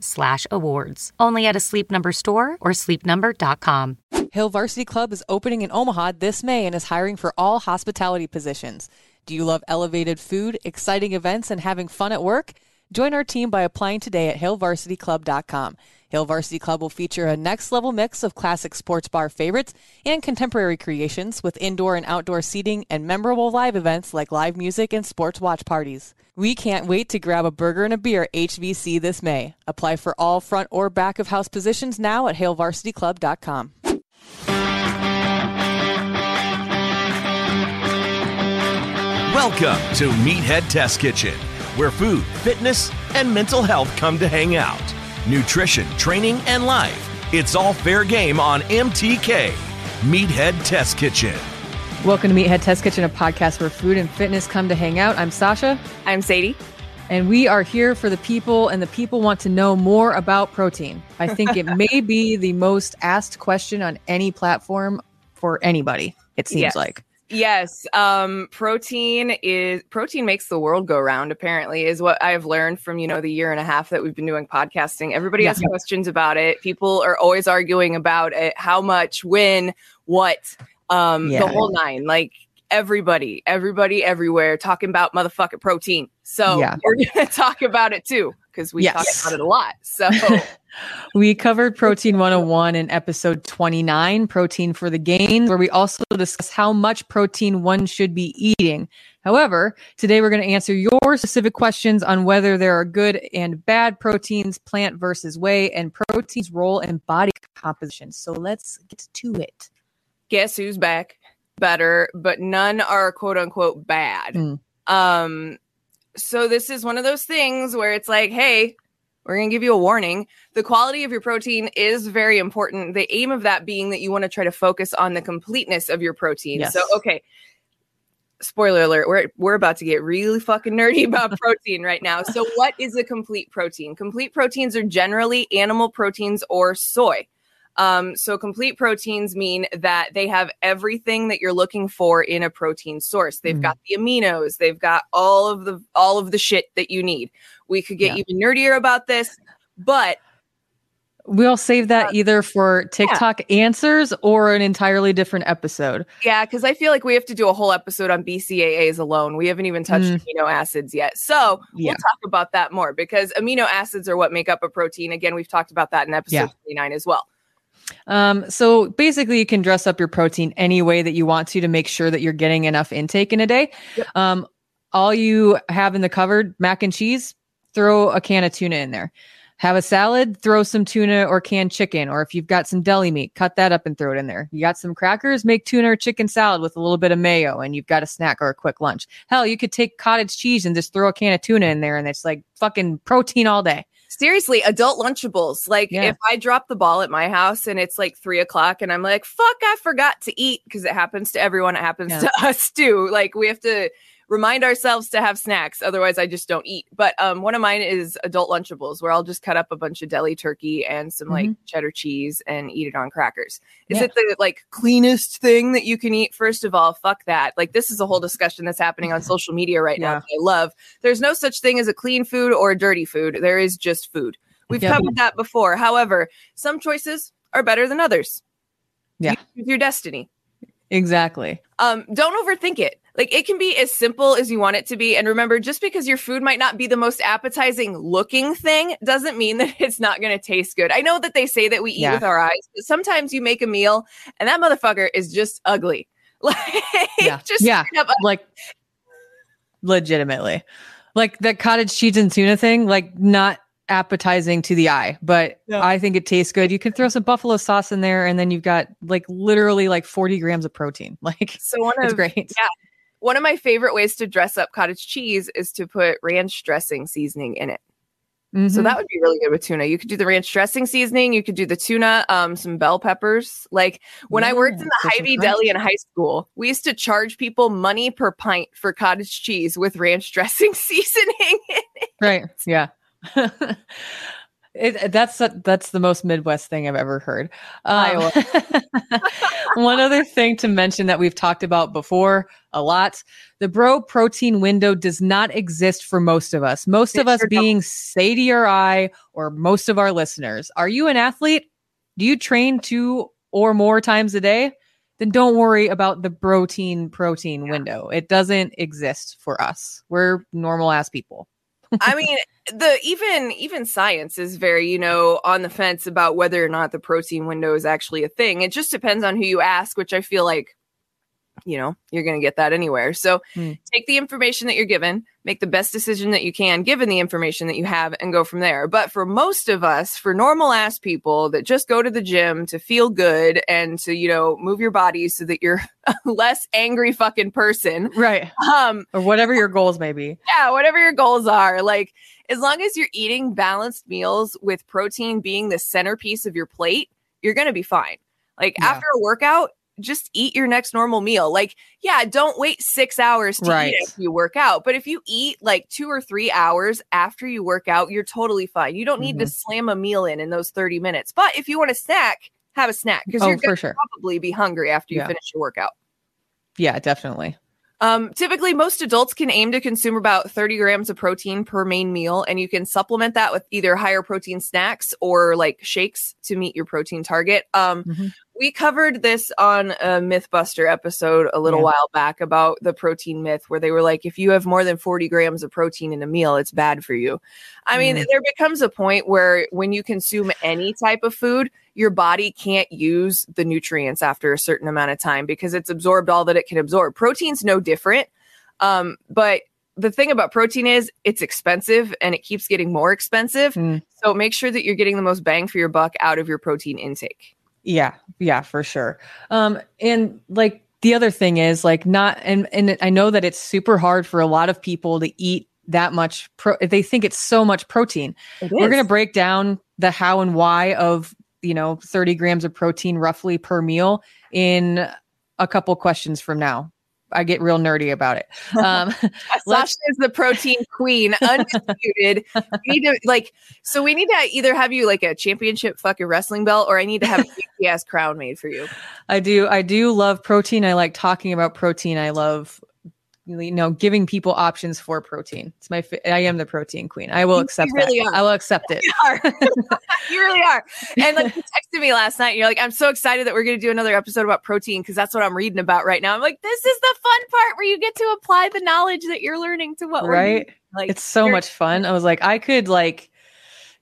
slash awards. Only at a Sleep Number store or sleepnumber.com. Hill Varsity Club is opening in Omaha this May and is hiring for all hospitality positions. Do you love elevated food, exciting events, and having fun at work? Join our team by applying today at hillvarsityclub.com. Hill Varsity Club will feature a next level mix of classic sports bar favorites and contemporary creations with indoor and outdoor seating and memorable live events like live music and sports watch parties. We can't wait to grab a burger and a beer at HVC this May. Apply for all front or back of house positions now at HaleVarsityClub.com. Welcome to Meathead Test Kitchen, where food, fitness, and mental health come to hang out. Nutrition, training, and life. It's all fair game on MTK. Meathead Test Kitchen. Welcome to Meathead Test Kitchen, a podcast where food and fitness come to hang out. I'm Sasha. I'm Sadie. And we are here for the people, and the people want to know more about protein. I think it may be the most asked question on any platform for anybody, it seems Yes. like. Yes, um, protein is protein makes the world go round. Apparently, is what I've learned from you know the year and a half that we've been doing podcasting. Everybody Yeah. has questions about it. People are always arguing about it. How much, when, what, um, Yeah. the whole nine. Like everybody, everybody, everywhere talking about motherfucking protein. So Yeah. we're gonna talk about it too because we Yes. talk about it a lot. So We covered Protein 101 in episode 29, Protein for the Gain, where we also discuss how much protein one should be eating. However, today we're going to answer your specific questions on whether there are good and bad proteins, plant versus whey, and protein's role in body composition. So let's get to it. guess who's back better but none are quote unquote bad Mm. um so this is one of those things where it's like hey we're going to give you a warning. The quality of your protein is very important. The aim of that being that you want to try to focus on the completeness of your protein. Yes. so okay. Spoiler alert we're, we're about to get really fucking nerdy about protein right now. So what is a complete protein? Complete proteins are generally animal proteins or soy um, so complete proteins mean that they have everything that you're looking for in a protein source. They've Mm. got the aminos, they've got all of the all of the shit that you need. We could get Yeah. even nerdier about this, but We'll save that Uh, either for TikTok answers or an entirely different episode. yeah, because I feel like we have to do a whole episode on BCAAs alone. We haven't even touched Mm. amino acids yet. So Yeah. we'll talk about that more because amino acids are what make up a protein. Again, we've talked about that in episode Yeah. 29 as well. Um, so basically, you can dress up your protein any way that you want to to make sure that you're getting enough intake in a day. Yep. Um, all you have in the cupboard, mac and cheese, throw a can of tuna in there. Have a salad, throw some tuna or canned chicken, or if you've got some deli meat, cut that up and throw it in there. You got some crackers, make tuna or chicken salad with a little bit of mayo, and you've got a snack or a quick lunch. Hell, you could take cottage cheese and just throw a can of tuna in there, and it's like fucking protein all day. Seriously, adult Lunchables. Like Yeah. if I drop the ball at my house and it's like three o'clock and I'm like, fuck, I forgot to eat because it happens to everyone. It happens Yeah. to us too. Like we have to remind ourselves to have snacks. Otherwise I just don't eat. But um, one of mine is adult Lunchables where I'll just cut up a bunch of deli turkey and some like cheddar cheese and eat it on crackers. Is Mm-hmm. Yeah. it the like cleanest thing that you can eat? First of all, fuck that. Like this is a whole discussion that's happening on social media right now. Yeah. that I love. There's no such thing as a clean food or a dirty food. There is just food. We've Yep. covered that before. However, some choices are better than others. Yeah. You choose your destiny. Exactly. Um, don't overthink it. Like it can be as simple as you want it to be. And remember, just because your food might not be the most appetizing looking thing doesn't mean that it's not going to taste good. I know that they say that we eat Yeah. with our eyes, but sometimes you make a meal and that motherfucker is just ugly. Like Yeah. just Yeah. Like legitimately. Like that cottage cheese and tuna thing, like not appetizing to the eye, but Yeah. I think it tastes good. You can throw some buffalo sauce in there and then you've got like literally like 40 grams of protein. Like so one it's of great. yeah. one of my favorite ways to dress up cottage cheese is to put ranch dressing seasoning in it. So Mhm. that would be really good with tuna. You could do the ranch dressing seasoning. You could do the tuna, um, some bell peppers. Like when I worked in the for some Hy-Vee. Deli in high school, we used to charge people money per pint for cottage cheese with ranch dressing seasoning. right. Yeah. It, that's that's the most Midwest thing I've ever heard. Um, one other thing to mention that we've talked about before a lot: the bro protein window does not exist for most of us. Most It of us sure don't. being Sadie or I, or most of our listeners. Are you an athlete? Do you train two or more times a day? Then don't worry about the protein protein window. It doesn't exist for us. We're normal ass people. I mean, the even even science is very, you know, on the fence about whether or not the protein window is actually a thing. It just depends on who you ask, which I feel like you know, you're going to get that anywhere. So Hmm. take the information that you're given, make the best decision that you can given the information that you have and go from there. But for most of us, for normal ass people that just go to the gym to feel good and to, you know, move your body so that you're a less angry fucking person. Right. Um Or whatever your goals may be. yeah, whatever your goals are. Like, as long as you're eating balanced meals with protein being the centerpiece of your plate, you're going to be fine. Like, Yeah. after a workout, just eat your next normal meal. Like, yeah, don't wait six hours to Right. eat after you work out. But if you eat like two or three hours after you work out, you're totally fine. You don't need to slam a meal in in those 30 minutes. But if you want a snack, have a snack because Oh, you're for sure. probably be hungry after you Yeah. finish your workout. Yeah, definitely. Um, typically, most adults can aim to consume about 30 grams of protein per main meal, and you can supplement that with either higher protein snacks or like shakes to meet your protein target. Um, Mhm. We covered this on a Mythbuster episode a little Yeah. while back about the protein myth, where they were like, if you have more than 40 grams of protein in a meal, it's bad for you. I mean, Mm. there becomes a point where when you consume any type of food, your body can't use the nutrients after a certain amount of time because it's absorbed all that it can absorb. Protein's no different. Um, but the thing about protein is it's expensive and it keeps getting more expensive. Mm. So make sure that you're getting the most bang for your buck out of your protein intake. Yeah, yeah, for sure. Um, and like the other thing is like not, and and I know that it's super hard for a lot of people to eat that much. Pro- they think it's so much protein. We're gonna break down the how and why of you know 30 grams of protein roughly per meal in a couple questions from now. I get real nerdy about it. Um, Sasha is the protein queen, undisputed. we need to like, so we need to either have you like a championship fucking wrestling belt, or I need to have a ass crown made for you. I do. I do love protein. I like talking about protein. I love, you know, giving people options for protein. It's my. fa- I am the protein queen. I will You accept really that. are. I will accept it. you, are. you really are. And like you texted me last night, and you're like, I'm so excited that we're going to do another episode about protein because that's what I'm reading about right now. I'm like, this is the fun part where you get to apply the knowledge that you're learning to what we're Right? Like It's so much fun. I was like, I could like,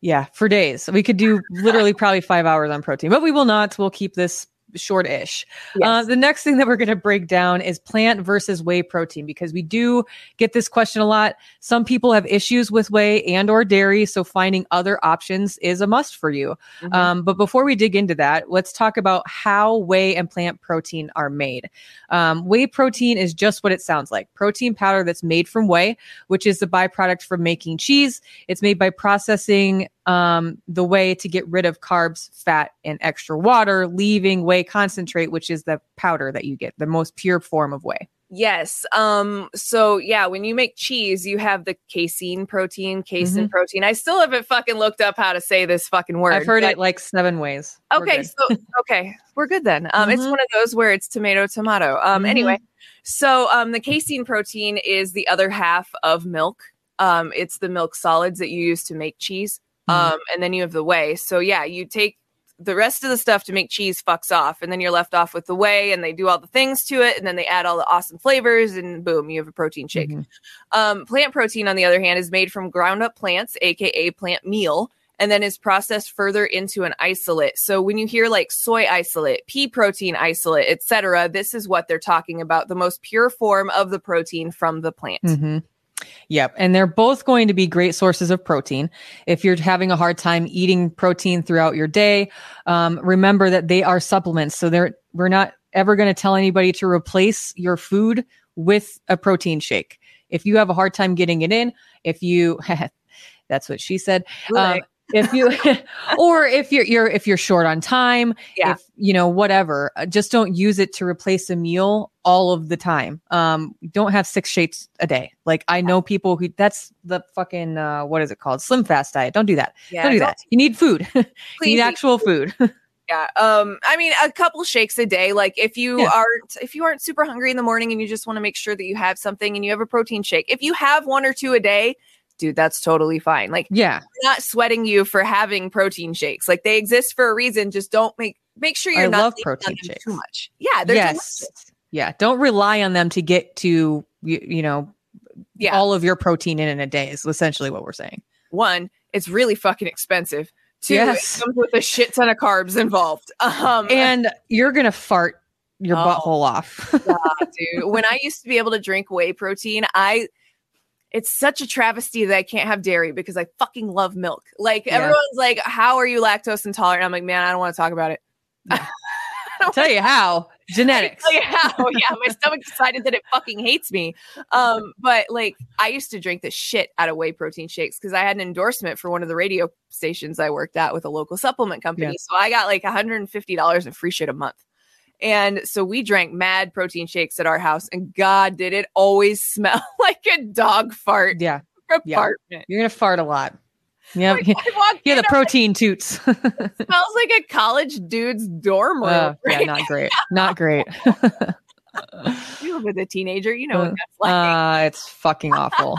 yeah, for days. We could do literally probably five hours on protein, but we will not. We'll keep this short-ish. Uh, the next thing that we're going to break down is plant versus whey protein because we do get this question a lot. Some people have issues with whey and or dairy, so finding other options is a must for you. Mhm. Um, but before we dig into that, let's talk about how whey and plant protein are made. Um, whey protein is just what it sounds like protein powder that's made from whey, which is the byproduct from making cheese. It's made by processing um, the whey to get rid of carbs, fat, and extra water, leaving whey concentrate, which is the powder that you get, the most pure form of whey. Yes. Um. So yeah, when you make cheese, you have the casein protein, casein protein. I still haven't fucking looked up how to say this fucking word. Mm-hmm. I've heard but- it like seven ways. Okay, so okay, we're good then. Um, it's Mhm. one of those where it's tomato, tomato. Um, Mhm. anyway, so um, the casein protein is the other half of milk. Um, it's the milk solids that you use to make cheese. Mhm. Um, and then you have the whey. So yeah, you take the rest of the stuff to make cheese fucks off, and then you're left off with the whey, and they do all the things to it, and then they add all the awesome flavors, and boom, you have a protein shake. Mhm. Um, plant protein, on the other hand, is made from ground up plants, aka plant meal, and then is processed further into an isolate. So when you hear like soy isolate, pea protein isolate, etc., this is what they're talking about, the most pure form of the protein from the plant. Mhm. Yep. And they're both going to be great sources of protein. If you're having a hard time eating protein throughout your day, um, remember that they are supplements. So they're, we're not ever going to tell anybody to replace your food with a protein shake. If you have a hard time getting it in, if you, that's what she said. Um. If you or if you're you're if you're short on time Yeah. if you know whatever uh, just don't use it to replace a meal all of the time um don't have six shakes a day like i know people who that's the fucking uh what is it called slim fast diet don't do that yeah, don't do that you need food you need actual food Yeah. Um, I mean, a couple shakes a day. Like if you Yeah. aren't if you aren't super hungry in the morning and you just want to make sure that you have something and you have a protein shake. If you have one or two a day, dude, that's totally fine. Like yeah I'm not sweating you for having protein shakes. Like they exist for a reason. Just don't make make sure you're I not protein shakes. too much. Yeah, they're yes delicious. yeah don't rely on them to get to you, you know Yeah. all of your protein in in a day is essentially what we're saying One, it's really fucking expensive. Two, Yes. it comes with a shit ton of carbs involved. Um and you're gonna fart your Oh. butthole off dude. When I used to be able to drink whey protein, I it's such a travesty that I can't have dairy because I fucking love milk. Like Yeah. everyone's like, "How are you lactose intolerant?" I'm like, "Man, I don't want to talk about it." I'll tell you how genetics Like, how? yeah, my stomach decided that it fucking hates me. Um, but like, I used to drink the shit out of whey protein shakes because I had an endorsement for one of the radio stations I worked at with a local supplement company. Yeah. So I got like $150 in free shit a month. And so we drank mad protein shakes at our house, and God, did it always smell like a dog fart yeah Yeah. apartment. You're gonna fart a lot. Yeah, walked yeah. The protein toots. it smells like a college dude's dorm room. Uh, yeah, not great. Not great. You live with a teenager, you know what Uh, that's like. uh, it's fucking awful.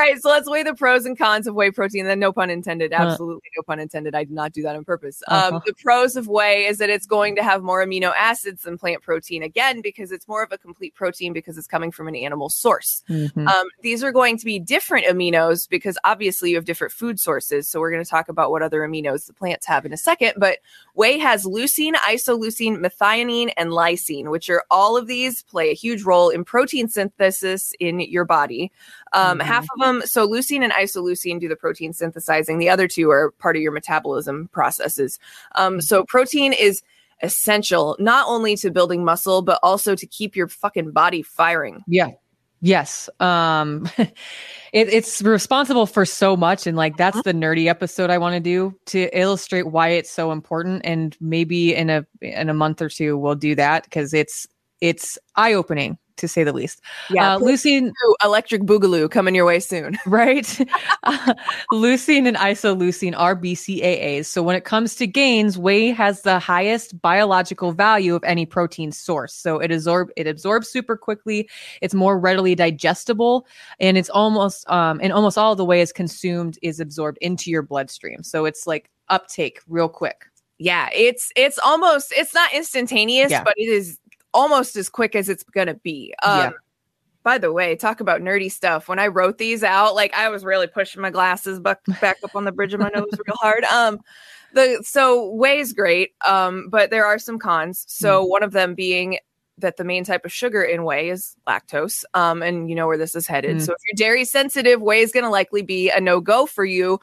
All right, so let's weigh the pros and cons of whey protein. Then, no pun intended. Uh. Absolutely no pun intended. I did not do that on purpose. Um, Uh-huh. the pros of whey is that it's going to have more amino acids than plant protein. Again, because it's more of a complete protein because it's coming from an animal source. Mhm. Um, these are going to be different aminos because obviously you have different food sources. So we're going to talk about what other aminos the plants have in a second. But whey has leucine, isoleucine, methionine, and lysine, which are all of these play a huge role in protein synthesis in your body. Um, Mhm. Half of them, so leucine and isoleucine do the protein synthesizing. The other two are part of your metabolism processes. Um, so protein is essential not only to building muscle, but also to keep your fucking body firing. Yeah. Yes. Um it, it's responsible for so much and like that's the nerdy episode I want to do to illustrate why it's so important and maybe in a in a month or two we'll do that because it's it's eye-opening to say the least. Yeah, uh, leucine Ooh, electric boogaloo coming your whey soon. right? Uh, leucine and isoleucine are BCAAs. So when it comes to gains, whey has the highest biological value of any protein source. So it absorb it absorbs super quickly. It's more readily digestible, and it's almost um in almost all the way is consumed is absorbed into your bloodstream. So it's like uptake real quick. Yeah, it's it's almost it's not instantaneous, Yeah. but it is almost as quick as it's gonna be. Um, Yeah. By the way, talk about nerdy stuff. When I wrote these out, like I was really pushing my glasses back back up on the bridge of my nose real hard. Um, the so whey is great, um, but there are some cons. So one of them being that the main type of sugar in whey is lactose. Um, and you know where this is headed. Mm. So if you're dairy sensitive, whey is going to likely be a no go for you.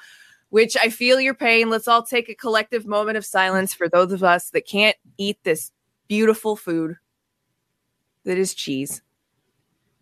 Which I feel your pain. Let's all take a collective moment of silence for those of us that can't eat this beautiful food that is cheese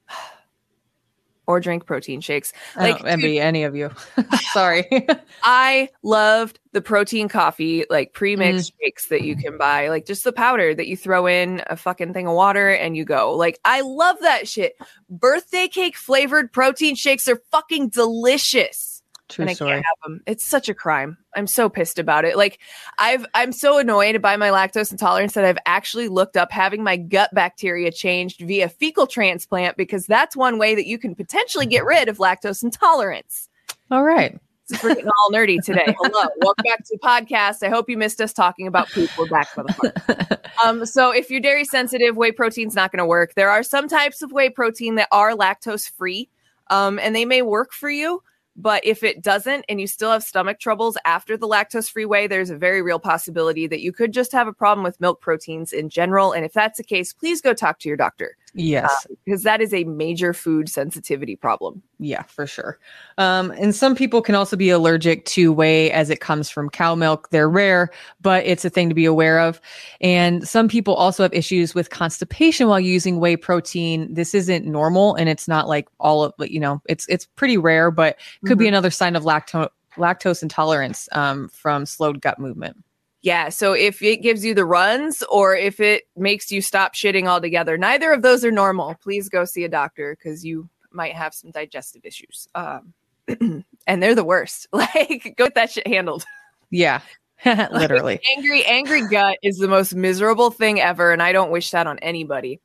or drink protein shakes. I Like, don't envy any of you. Sorry. I loved the protein coffee, like pre-mixed mm. shakes that you can buy, like just the powder that you throw in a fucking thing of water and you go. Like I love that shit. Birthday cake flavored protein shakes are fucking delicious. True and I story. can't have them. It's such a crime. I'm so pissed about it. Like I've I'm so annoyed by my lactose intolerance that I've actually looked up having my gut bacteria changed via fecal transplant because that's one way that you can potentially get rid of lactose intolerance. All right. We're getting all nerdy today. Hello, welcome back to the podcast. I hope you missed us talking about poop. We're back, motherfucker. um, so if you're dairy sensitive, whey protein's not going to work. There are some types of whey protein that are lactose free, um, and they may work for you. But if it doesn't and you still have stomach troubles after the lactose free whey, there's a very real possibility that you could just have a problem with milk proteins in general. And if that's the case, please go talk to your doctor. Yes. Uh, because that is a major food sensitivity problem. Yeah, for sure. Um, and some people can also be allergic to whey as it comes from cow milk. They're rare, but it's a thing to be aware of. And some people also have issues with constipation while using whey protein. This isn't normal, and it's not like all of you know. It's it's pretty rare, but could mm-hmm. be another sign of lactose lactose intolerance um, from slowed gut movement. Yeah. So if it gives you the runs or if it makes you stop shitting altogether, neither of those are normal. Please go see a doctor because you might have some digestive issues. Um, and they're the worst. Like, go get that shit handled. Yeah. Literally. Like, angry, angry gut is the most miserable thing ever. And I don't wish that on anybody.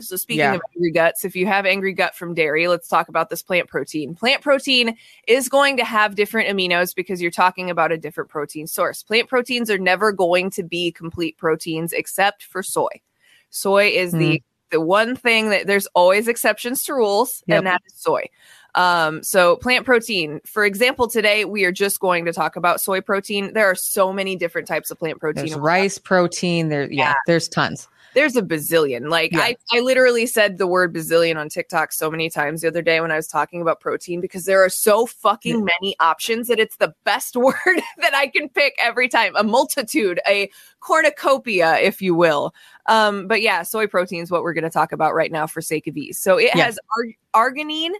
So speaking yeah. of angry guts, if you have angry gut from dairy, let's talk about this plant protein. Plant protein is going to have different aminos because you're talking about a different protein source. Plant proteins are never going to be complete proteins except for soy. Soy is mm. the the one thing that there's always exceptions to rules, yep. and that is soy. Um, so plant protein, for example, today we are just going to talk about soy protein. There are so many different types of plant protein. There's rice protein. There, yeah, yeah, there's tons there's a bazillion. Like yeah. I, I literally said the word bazillion on TikTok so many times the other day when I was talking about protein because there are so fucking yeah. many options that it's the best word that I can pick every time. A multitude, a cornucopia, if you will. Um, but yeah, soy protein is what we're going to talk about right now for sake of ease. So it yeah. has ar- arginine,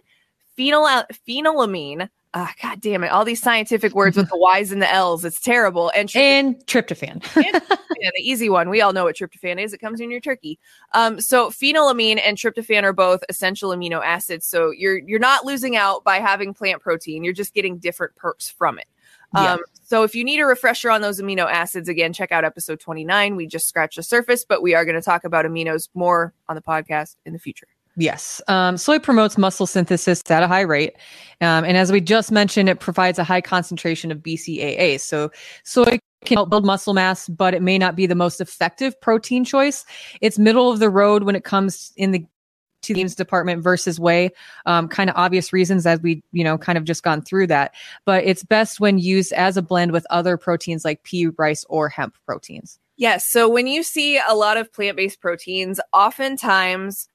phenyl phenylamine, uh, God damn it, all these scientific words with the Y's and the L's. It's terrible. And, and tryptophan. and the easy one. We all know what tryptophan is. It comes in your turkey. Um, so phenylamine and tryptophan are both essential amino acids. So you're you're not losing out by having plant protein. You're just getting different perks from it. Um, yeah. So if you need a refresher on those amino acids, again, check out episode 29. We just scratched the surface, but we are going to talk about aminos more on the podcast in the future. Yes. Um, soy promotes muscle synthesis at a high rate. Um, and as we just mentioned, it provides a high concentration of BCAA. So soy can help build muscle mass, but it may not be the most effective protein choice. It's middle of the road when it comes in the to the games department versus whey. Um, kind of obvious reasons as we, you know, kind of just gone through that. But it's best when used as a blend with other proteins like pea, rice, or hemp proteins. Yes. So when you see a lot of plant based proteins, oftentimes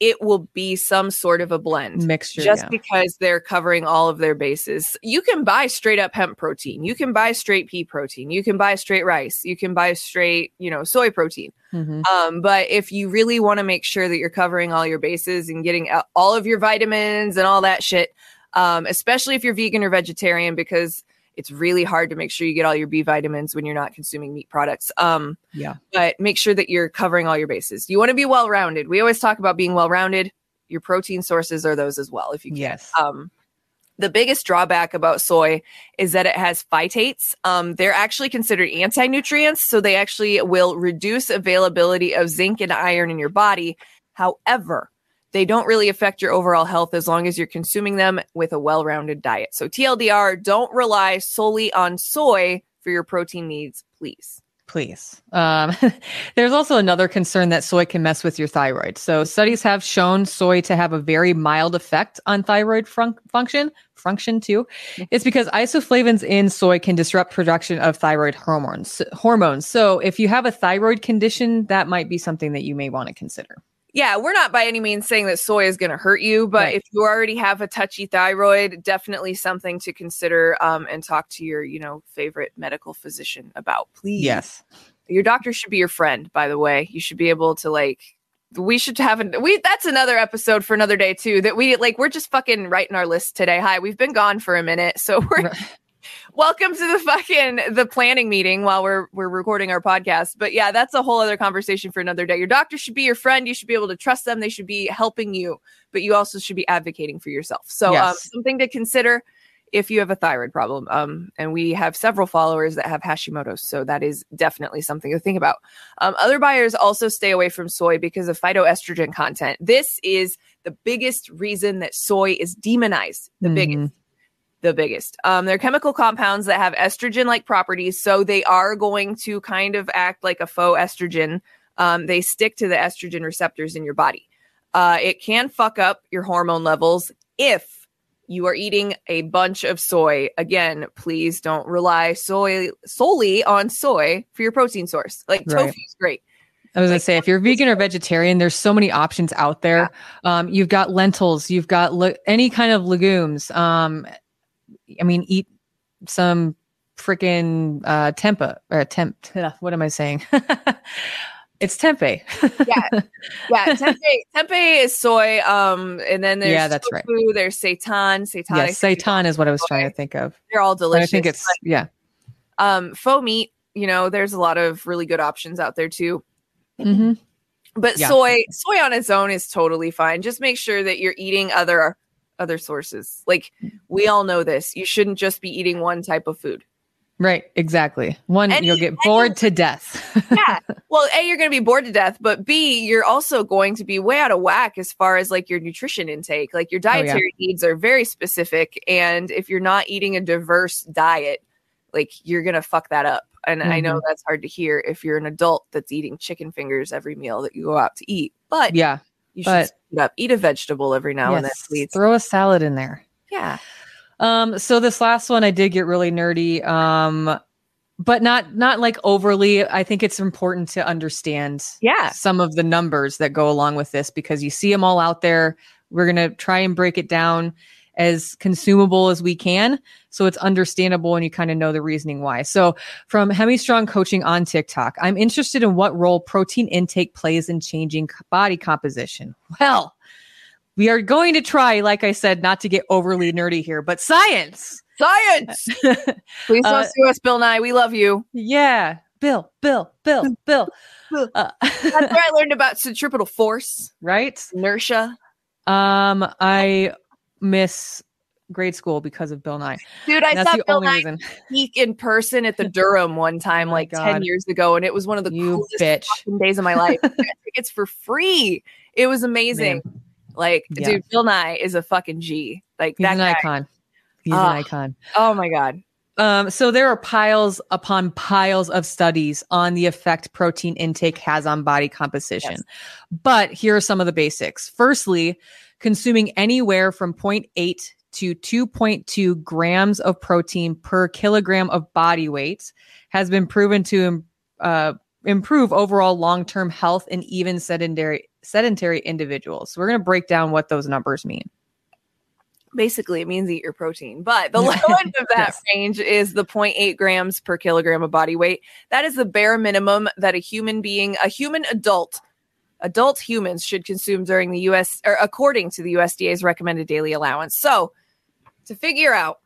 it will be some sort of a blend mixture just yeah. because they're covering all of their bases. You can buy straight up hemp protein. You can buy straight pea protein. You can buy straight rice. You can buy straight, you know, soy protein. Mm-hmm. Um, but if you really want to make sure that you're covering all your bases and getting all of your vitamins and all that shit, um, especially if you're vegan or vegetarian, because it's really hard to make sure you get all your B vitamins when you're not consuming meat products. Um, yeah. But make sure that you're covering all your bases. You want to be well rounded. We always talk about being well rounded. Your protein sources are those as well, if you can. Yes. Um, the biggest drawback about soy is that it has phytates. Um, they're actually considered anti nutrients, so they actually will reduce availability of zinc and iron in your body. However, they don't really affect your overall health as long as you're consuming them with a well rounded diet. So, TLDR, don't rely solely on soy for your protein needs, please. Please. Um, there's also another concern that soy can mess with your thyroid. So, studies have shown soy to have a very mild effect on thyroid fun- function, function too. It's because isoflavones in soy can disrupt production of thyroid hormones. Hormones. So, if you have a thyroid condition, that might be something that you may want to consider yeah, we're not by any means saying that soy is going to hurt you, but right. if you already have a touchy thyroid, definitely something to consider um, and talk to your, you know, favorite medical physician about, please. Yes. Your doctor should be your friend, by the way. You should be able to like we should have an we that's another episode for another day too that we like we're just fucking writing our list today hi we've been gone for a minute so we're welcome to the fucking the planning meeting while we're we're recording our podcast. But yeah, that's a whole other conversation for another day. Your doctor should be your friend. You should be able to trust them. They should be helping you, but you also should be advocating for yourself. So um, yes. um, something to consider if you have a thyroid problem. Um, and we have several followers that have Hashimoto's, so that is definitely something to think about. Um, other buyers also stay away from soy because of phytoestrogen content. This is the biggest reason that soy is demonized. The mm-hmm. biggest the biggest. Um, they're chemical compounds that have estrogen like properties, so they are going to kind of act like a faux estrogen. Um, they stick to the estrogen receptors in your body. Uh, it can fuck up your hormone levels if you are eating a bunch of soy. Again, please don't rely soy solely on soy for your protein source. Like Right. tofu is great. I was gonna say, if you're vegan or vegetarian, there's so many options out there. Um, you've got lentils, you've got le- any kind of legumes. Um, I mean, eat some freaking uh, tempa or temp. What am I saying? it's tempeh. Yeah. Yeah, tempeh, tempeh is soy. Um, and then there's Yeah, that's right. There's seitan. Seitan. yes, seitan is what I was trying to think of. They're all But delicious. I think it's yeah, um faux meat. You know, there's a lot of really good options out there too. hmm But Yeah. soy, soy on its own is totally fine. Just make sure that you're eating other other sources. Like we all know this. You shouldn't just be eating one type of food. right, exactly. One, Any- you'll get bored to death. yeah. Well, A, you're going to be bored to death, but B, you're also going to be way out of whack as far as like your nutrition intake. Like your Oh, yeah. dietary needs are very specific. And if you're not eating a diverse diet, like you're going to fuck that up. And I Mm-hmm. know that's hard to hear if you're an adult that's eating chicken fingers every meal that you go out to eat. But yeah, you should but- it up. Eat a vegetable every now and then, please. Throw a salad in there. Yeah. Um, so this last one I did get really nerdy. Um, but not not like overly. I think it's important to understand Yeah. some of the numbers that go along with this because you see them all out there. We're gonna try and break it down as consumable as we can so it's understandable and you kind of know the reasoning why. So from Hemi Strong coaching on TikTok, I'm interested in what role protein intake plays in changing body composition. Well, we are going to try, like I said, not to get overly nerdy here, but science. Science. Please don't Uh, sue us, Bill Nye. We love you. Yeah. Bill, Bill, Bill, Bill. Bill. Uh, That's where I learned about centripetal force, right? inertia. Um, I miss grade school because of Bill Nye. Dude, I saw Bill Nye reason. speak in person at the Durham one time, Oh like God. 10 years ago, and it was one of the You coolest bitch. days of my life. I got tickets for free. It was amazing. Like, Yeah. dude, Bill Nye is a fucking G. Like He's that an guy. icon. He's Ah. an icon. Oh my god. Um, so there are piles upon piles of studies on the effect protein intake has on body composition. Yes. But here are some of the basics. Firstly, consuming anywhere from 0.8 to 2.2 grams of protein per kilogram of body weight has been proven to uh, improve overall long-term health in even sedentary sedentary individuals. So we're going to break down what those numbers mean. Basically, it means eat your protein. But the low end of that Yes. range is the 0.8 grams per kilogram of body weight. That is the bare minimum that a human being, a human adult, adult humans should consume during the US or according to the USDA's recommended daily allowance. So, to figure out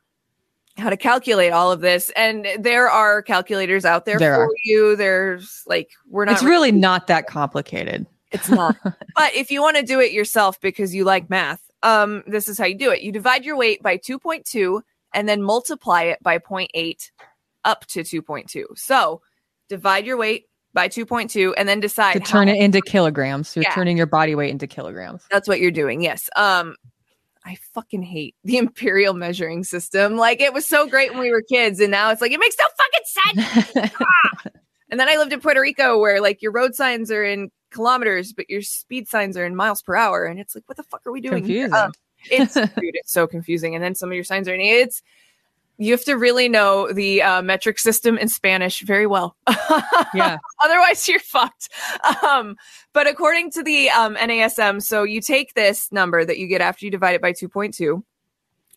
how to calculate all of this, and there are calculators out there There for are. you. There's like we're not It's really not that complicated. it's not. but if you want to do it yourself because you like math, um, this is how you do it. You divide your weight by 2.2 and then multiply it by 0.8 up to 2.2. So divide your weight by 2.2 and then decide to turn it into kilograms. You're Yeah. turning your body weight into kilograms. That's what you're doing. Yes. Um I fucking hate the imperial measuring system. Like it was so great when we were kids and now it's like it makes no fucking sense. and then I lived in Puerto Rico where like your road signs are in kilometers but your speed signs are in miles per hour and it's like what the fuck are we doing? Um, it's dude, it's so confusing and then some of your signs are in it's you have to really know the uh, metric system in Spanish very well. yeah. Otherwise, you're fucked. Um, but according to the um, NASM, so you take this number that you get after you divide it by 2.2,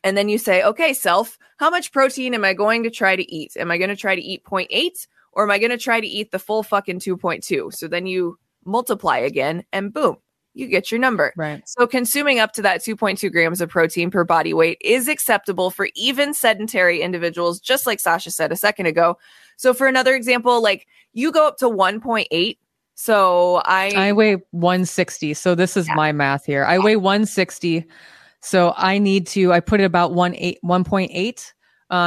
and then you say, okay, self, how much protein am I going to try to eat? Am I going to try to eat 0.8 or am I going to try to eat the full fucking 2.2? So then you multiply again, and boom, you get your number. Right. So consuming up to that 2.2 grams of protein per body weight is acceptable for even sedentary individuals, just like Sasha said a second ago. So for another example, like you go up to 1.8. So I, I weigh 160. So this is Yeah. my math here. I weigh 160. So I need to, I put it about 1, 8, 1.8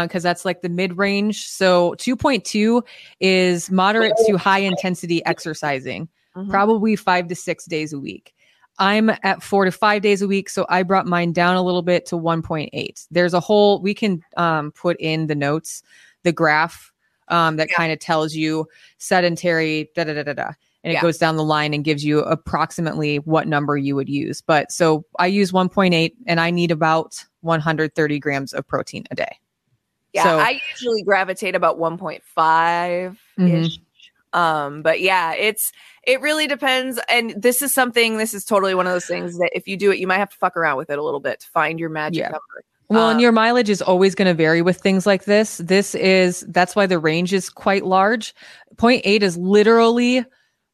because that's like the mid range. So 2.2 is moderate to high intensity exercising, Mhm. probably five to six days a week. I'm at four to five days a week, so I brought mine down a little bit to 1.8. There's a whole we can um, put in the notes the graph um, that Yeah. kind of tells you sedentary da da da da da, and it goes down the line and gives you approximately what number you would use. But so I use 1.8, and I need about 130 grams of protein a day. Yeah, So- I usually gravitate about 1.5 ish. Mhm. Um, but yeah, it's it really depends. And this is something, this is totally one of those things that if you do it, you might have to fuck around with it a little bit to find your magic Yeah. number. Well, and Um, your mileage is always going to vary with things like this. This is that's why the range is quite large. Point eight is literally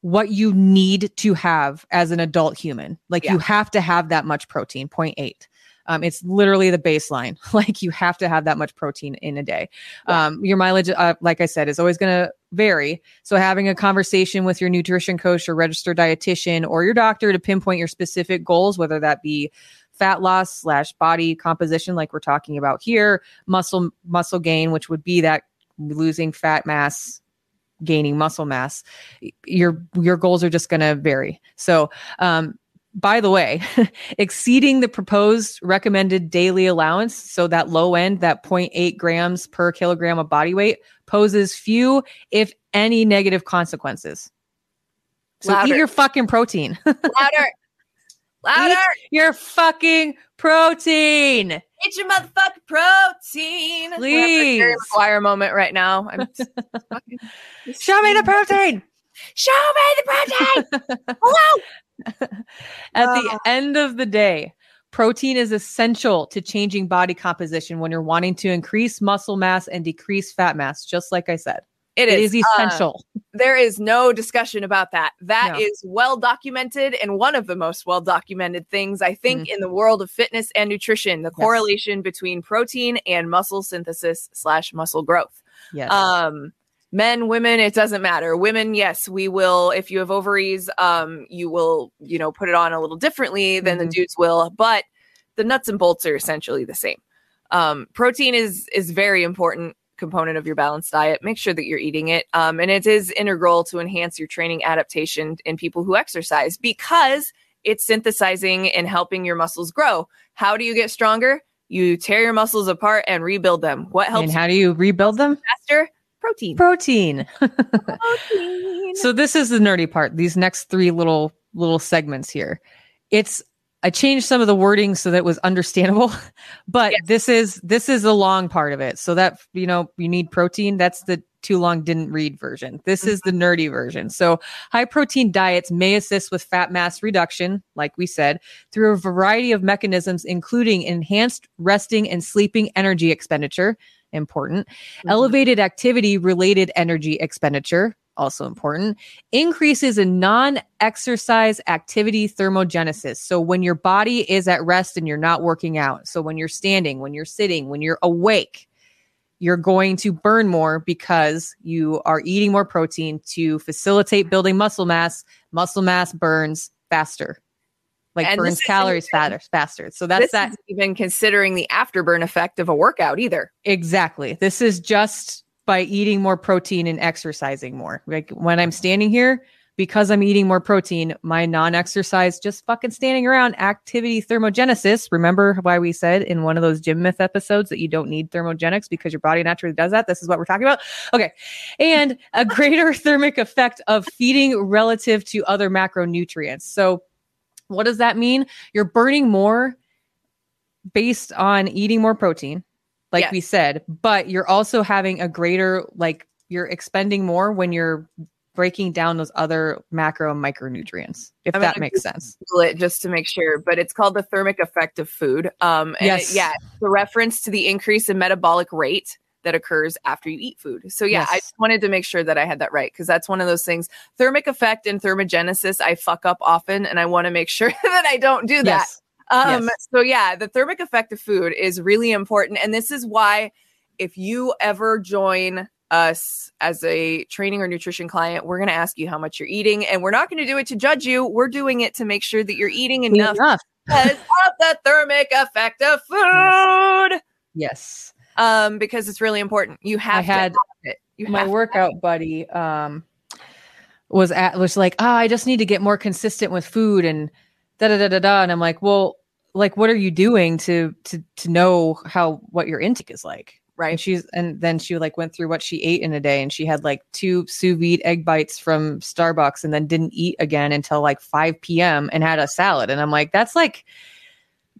what you need to have as an adult human. Like Yeah. you have to have that much protein. Point eight. Um, it's literally the baseline. Like you have to have that much protein in a day. Yeah. Um, your mileage, uh, like I said, is always going to vary. So having a conversation with your nutrition coach or registered dietitian or your doctor to pinpoint your specific goals, whether that be fat loss slash body composition like we're talking about here muscle muscle gain which would be that losing fat mass gaining muscle mass your your goals are just going to vary so um by the way exceeding the proposed recommended daily allowance so that low end that 0.8 grams per kilogram of body weight poses few if any negative consequences so Louder. eat your fucking protein louder, louder, Eat your fucking protein. get your motherfucking protein. We're Please. Maguire moment right now. I'm Show me the protein. Show me the protein. Hello. At the end of the day, protein is essential to changing body composition when you're wanting to increase muscle mass and decrease fat mass, just like I said. It It is, is uh, essential. there is no discussion about that. That is No. well documented and one of the most well documented things I think Mm-hmm. in the world of fitness and nutrition, the correlation between protein and muscle synthesis slash muscle growth. yes. Um men, women, it doesn't matter. Women, yes, we will if you have ovaries, um, you will, you know, put it on a little differently than the Mhm. dudes will, but the nuts and bolts are essentially the same. Um, protein is is very important component of your balanced diet. Make sure that you're eating it. Um, and it is integral to enhance your training adaptation in people who exercise because it's synthesizing and helping your muscles grow. How do you get stronger? You tear your muscles apart and rebuild them. What helps and how do you rebuild them? faster? Protein. Protein. Protein. So this is the nerdy part. These next three little little segments here. It's I changed some of the wording so that it was understandable, but Yes. this is this is the long part of it. So that you know you need protein. That's the too long didn't read version. This is the mm-hmm. nerdy version. So high protein diets may assist with fat mass reduction, like we said, through a variety of mechanisms, including enhanced resting and sleeping energy expenditure. Important mm-hmm. elevated activity related energy expenditure also important increases in non-exercise activity thermogenesis so when your body is at rest and you're not working out so when you're standing when you're sitting when you're awake you're going to burn more because you are eating more protein to facilitate building muscle mass muscle mass burns faster like And burns calories even- faster faster so that's that even considering the afterburn effect of a workout either. Exactly. This is just by eating more protein and exercising more. Like when I'm standing here, because I'm eating more protein, my non exercise, just fucking standing around activity thermogenesis. Remember why we said in one of those gym myth episodes that you don't need thermogenics because your body naturally does that? This is what we're talking about. Okay. And a greater thermic effect of feeding relative to other macronutrients. So, what does that mean? You're burning more based on eating more protein like Yes. we said but you're also having a greater like you're expending more when you're breaking down those other macro and micronutrients if I'm that makes sense Google it just to make sure, but it's called the thermic effect of food. Um, and Yes. it, yeah, the reference to the increase in metabolic rate that occurs after you eat food. So yeah, I just wanted to make sure that I had that right because that's one of those things. Thermic effect and thermogenesis, I fuck up often, and I want to make sure that I don't do that. yes Um, Yes. so yeah, the thermic effect of food is really important. And this is why if you ever join us as a training or nutrition client, we're going to ask you how much you're eating. And we're not going to do it to judge you. We're doing it to make sure that you're eating enough enough because of the thermic effect of food. yes Um, because it's really important. You have i had to have it. You my workout buddy um was at was like oh i just need to get more consistent with food and da da da da da. And I'm like, well, like, what are you doing to to to know how what your intake is like? Right. And she's and then she like went through what she ate in a day, and she had like two sous vide egg bites from Starbucks, and then didn't eat again until like 5 p.m. and had a salad. And I'm like, that's like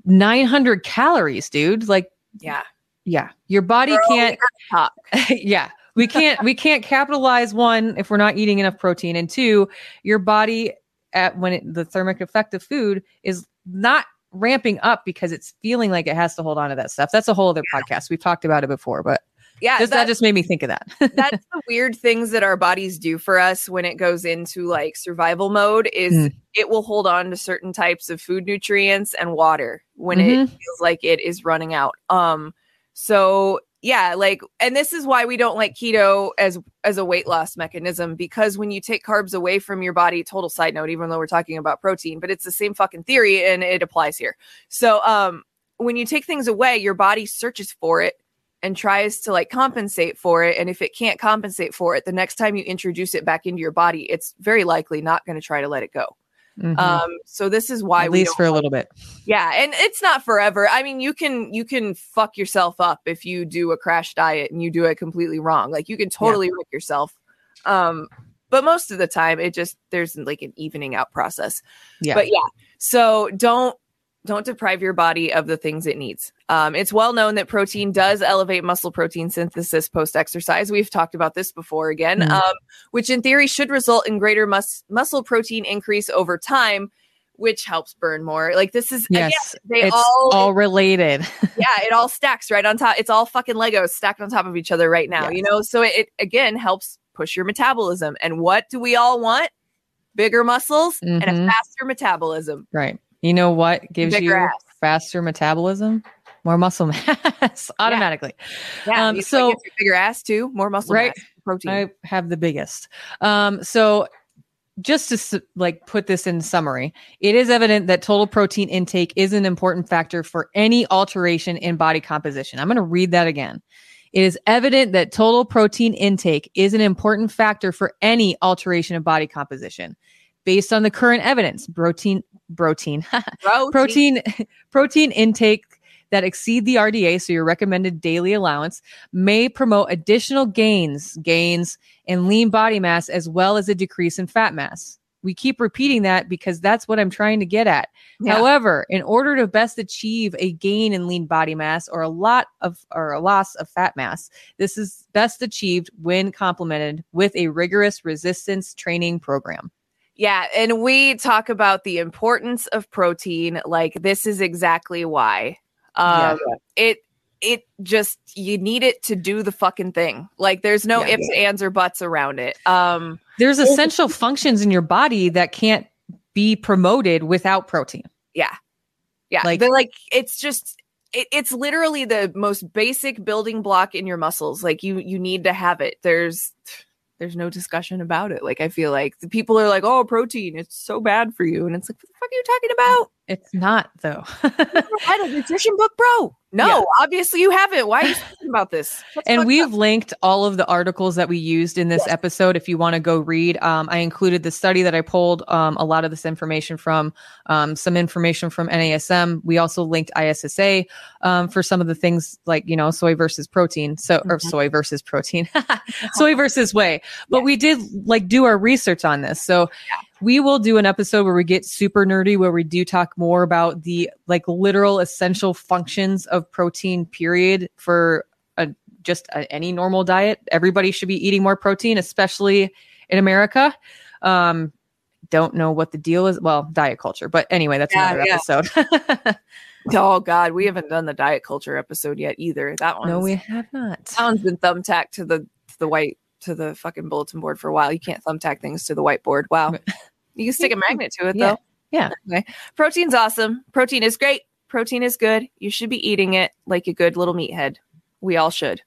900 calories, dude. Like, Yeah. yeah, your body Girl, can't. talk. yeah, we can't we can't capitalize one if we're not eating enough protein, and two, your body at when it, the thermic effect of food is not ramping up because it's feeling like it has to hold on to that stuff. That's a whole other podcast. We've talked about it before, but Yeah. just, that that- just made me think of that. that's the weird things that our bodies do for us when it goes into like survival mode is Mm. it will hold on to certain types of food nutrients and water when it Mhm. feels like it is running out um so yeah like and this is why we don't like keto as as a weight loss mechanism because when you take carbs away from your body total side note even though we're talking about protein but it's the same fucking theory and it applies here so um when you take things away your body searches for it and tries to like compensate for it. And if it can't compensate for it, the next time you introduce it back into your body, it's very likely not going to try to let it go. Mhm. Um, so this is why At we least for a little bit. yeah, and it's not forever. I mean, you can you can fuck yourself up if you do a crash diet and you do it completely wrong. Like you can totally wreck yourself. Um, but most of the time, it just there's like an evening out process. Yeah. But yeah, so don't don't deprive your body of the things it needs. Um, it's well known that protein does elevate muscle protein synthesis post exercise. We've talked about this before again, Mhm. um, which in theory should result in greater mus- muscle protein increase over time, which helps burn more. Like this is again, yes, they it's all, all, related. yeah, it all stacks right on top. It's all fucking Legos stacked on top of each other right now, Yes. you know? So it, it again helps push your metabolism. And what do we all want? Bigger muscles and a Mhm. faster metabolism. right. You know what gives you ass. faster metabolism? More muscle mass automatically. Yeah. Um, so- so bigger ass too, more muscle Right. mass, protein. I have the biggest. Um, so just to like put this in summary, it is evident that total protein intake is an important factor for any alteration in body composition. I'm going to read that again. It is evident that total protein intake is an important factor for any alteration of body composition. Based on the current evidence, protein, protein, Protein. protein protein intake that exceed the RDA, so your recommended daily allowance, may promote additional gains, gains in lean body mass as well as a decrease in fat mass. We keep repeating that because that's what I'm trying to get at. Yeah. However, in order to best achieve a gain in lean body mass or a lot of or a loss of fat mass, this is best achieved when complemented with a rigorous resistance training program. Yeah, and we talk about the importance of protein. Like this is exactly why. Um it it just you need it to do the fucking thing. Like there's no Yeah. ifs, ands, or buts around it. Um There's essential functions in your body that can't be promoted without protein. yeah. Yeah. Like- Like like it's just it, it's literally the most basic building block in your muscles. Like you you need to have it. There's there's no discussion about it. Like I feel like the people are like, "Oh, protein, it's so bad for you." And it's like, "What the fuck are you talking about?" It's not though. I read a nutrition book, bro. No, Yeah. obviously you haven't. Why are you talking about this? That's and we've up. linked all of the articles that we used in this Yes. episode if you want to go read um, i included the study that i pulled um, a lot of this information from um, some information from nasm we also linked issa um, for some of the things like you know soy versus protein so or Mhm. soy versus protein soy versus whey but we did like do our research on this so we will do an episode where we get super nerdy where we do talk more about the like literal essential functions of protein period for a just a, any normal diet everybody should be eating more protein especially in america um don't know what the deal is well diet culture but anyway that's Yeah, another yeah. episode Oh God, we haven't done the diet culture episode yet either. That one, no we have not that one's been thumbtacked to the to the white to the fucking bulletin board for a while. You can't thumbtack things to the whiteboard. Wow, you can stick a magnet to it Yeah. though. Yeah. Okay. Protein's awesome. Protein is great. Protein is good. You should be eating it like a good little meathead. We all should.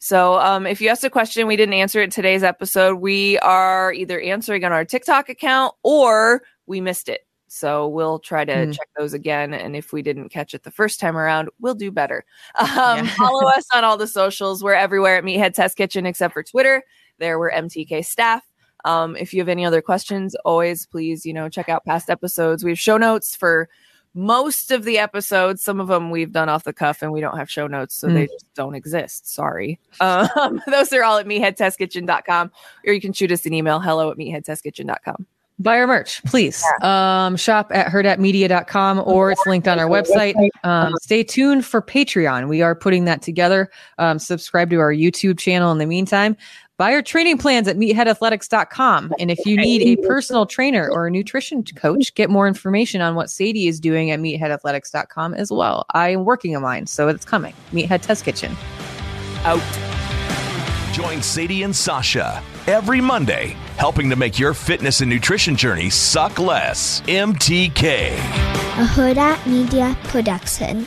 So, um, if you asked a question we didn't answer in today's episode, we are either answering on our TikTok account or we missed it. So we'll try to Hmm. check those again. And if we didn't catch it the first time around, we'll do better. Um, Yeah. follow us on all the socials. We're everywhere at Meathead Test Kitchen except for Twitter. There we're MTK staff. Um, if you have any other questions, always please, you know, check out past episodes. We have show notes for most of the episodes. Some of them we've done off the cuff and we don't have show notes, so Mm. they just don't exist. Sorry. Um, those are all at meatheadtestkitchen.com or you can shoot us an email hello at meatheadtestkitchen.com. Buy our merch, please. Um, shop at herdatmedia.com or it's linked on our website. Um, stay tuned for Patreon. We are putting that together. Um, subscribe to our YouTube channel in the meantime. Buy our training plans at meatheadathletics.com. And if you need a personal trainer or a nutrition coach, get more information on what Sadie is doing at meatheadathletics.com as well. I am working on mine, so it's coming. Meathead Test Kitchen. Out. Join Sadie and Sasha every Monday, helping to make your fitness and nutrition journey suck less. MTK. a Huda Media Production.